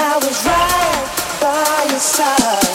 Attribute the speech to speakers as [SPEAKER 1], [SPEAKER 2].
[SPEAKER 1] I was right by your side.